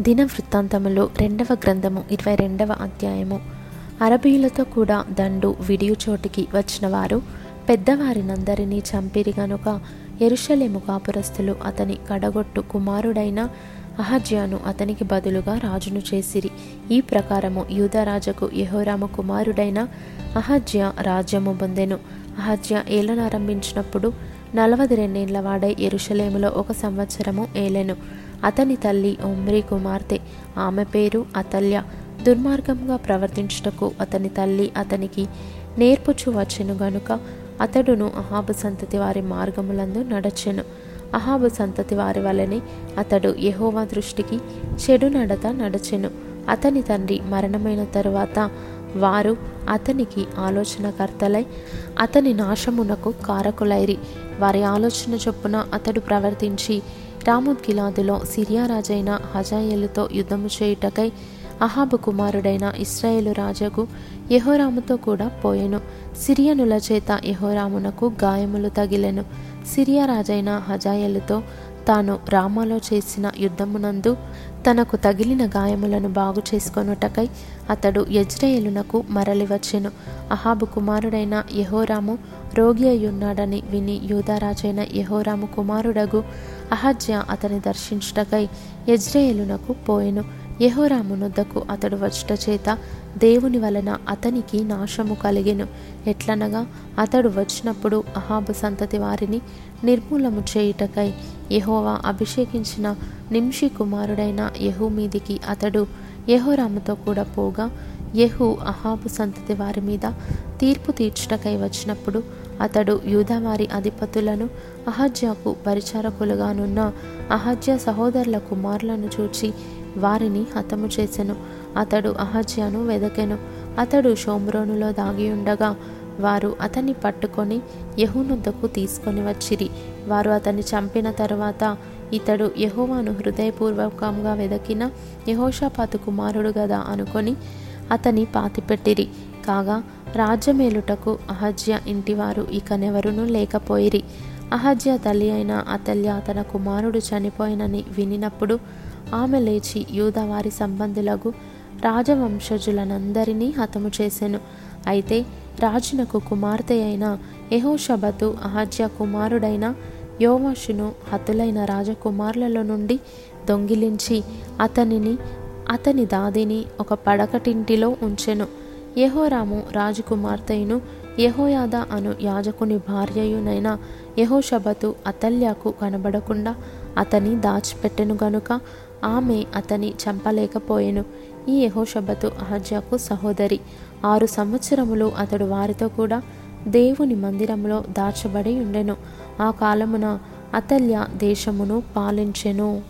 దిన వృత్తాంతములు రెండవ గ్రంథము ఇరవై రెండవ అధ్యాయము. అరబీయులతో కూడా దండు విడియు చోటికి వచ్చిన వారు పెద్దవారినందరినీ చంపిరి గనుక ఎరుషలేము కాపురస్తులు అతని కడగొట్టు కుమారుడైన అహజ్యాను అతనికి బదులుగా రాజును చేసిరి. ఈ ప్రకారము యూదరాజకు యహోరాము కుమారుడైన అహజ్య రాజ్యము పొందెను. అహజ్య ఏలనారంభించినప్పుడు నలవది రెండేండ్ల వాడై ఎరుషలేములో ఒక సంవత్సరము ఏలెను. అతని తల్లి ఒమ్రీ కుమార్తె. ఆమె పేరు అతల్య. దుర్మార్గంగా ప్రవర్తించుటకు అతని తల్లి అతనికి నేర్పుచు వచ్చెను గనుక అతడును అహాబు సంతతి వారి మార్గములందు నడచెను. అహాబు సంతతి వారి వలనే అతడు యహోవా దృష్టికి చెడు నడత నడచెను. అతని తండ్రి మరణమైన తరువాత వారు అతనికి ఆలోచనకర్తలై అతని నాశమునకు కారకులైరి. వారి ఆలోచన చొప్పున అతడు ప్రవర్తించి రాముద్గిలాదులో సిరియా రాజైన హజాయేలుతో యుద్ధము చేయుటకై అహాబు కుమారుడైన ఇస్రాయేలు రాజుకు యహోరాముతో కూడా పోయెను. సిరియనుల చేత యహోరామునకు గాయములు తగిలెను. సిరియా రాజైన హజాయేలుతో తాను రామాలో చేసిన యుద్ధమునందు తనకు తగిలిన గాయములను బాగు చేసుకొనుటకై అతడు యజ్రయేలునకు మరలి వచ్చెను అహాబు కుమారుడైన యహోరాము రోగి అయ్యున్నాడని విని యూదారాజైన యహోరాము కుమారుడగు అహజ్య అతని దర్శించుటకై యజ్రయేలునకు పోయెను. యహోరామునొద్దకు అతడు వచ్చుట చేత దేవుని వలన అతనికి నాశము కలిగెను. ఎట్లనగా అతడు వచ్చినప్పుడు అహాబు సంతతి వారిని నిర్మూలము చేయుటకై యహోవా అభిషేకించిన నింషి కుమారుడైన యహు మీదికి అతడు యహోరాముతో కూడా పోగా యహు అహాబు సంతతి వారి మీద తీర్పు తీర్చుటకై వచ్చినప్పుడు అతడు యూదావారి అధిపతులను అహజ్యాకు పరిచారకులుగానున్న అహజ్య సహోదరుల కుమారులను చూచి వారిని హతము చేసెను. అతడు అహజ్యాను వెదకెను. అతడు షోమ్రోనులో దాగి ఉండగా వారు అతన్ని పట్టుకొని యహునుద్దకు తీసుకొని వచ్చిరి. వారు అతన్ని చంపిన తరువాత ఇతడు యహోవాను హృదయపూర్వకంగా వెదకిన యహోషాపాతు కుమారుడు గదా అనుకొని అతని పాతిపెట్టిరి కాగా రాజ్యమేలుటకు అహజ్య ఇంటివారు ఇకనెవరునూ లేకపోయిరి. అహజ్య తల్లి అయిన అతల్య తన కుమారుడు చనిపోయినని వినినప్పుడు ఆమె లేచి యూదవారి సంబంధులకు రాజవంశజులనందరినీ హతము చేసెను. అయితే రాజునకు కుమార్తె అయిన యహోషబతు అహజ్య కుమారుడైన యోవాషును హతులైన రాజకుమారులలో నుండి దొంగిలించి అతనిని అతని దాదిని ఒక పడకటింటిలో ఉంచెను. యహోరాము రాజకుమార్తెను యహోయాద అను యాజకుని భార్యయునైన యహోషబతు అతల్యకు కనబడకుండా అతని దాచిపెట్టెను గనుక ఆమె అతని చంపలేకపోయెను. ఈ యహోషబతు అహజ్యాకు సహోదరి. ఆరు సంవత్సరములు అతడు వారితో కూడా దేవుని మందిరంలో దాచబడి ఉండెను. ఆ కాలమున అతల్య దేశమును పాలించెను.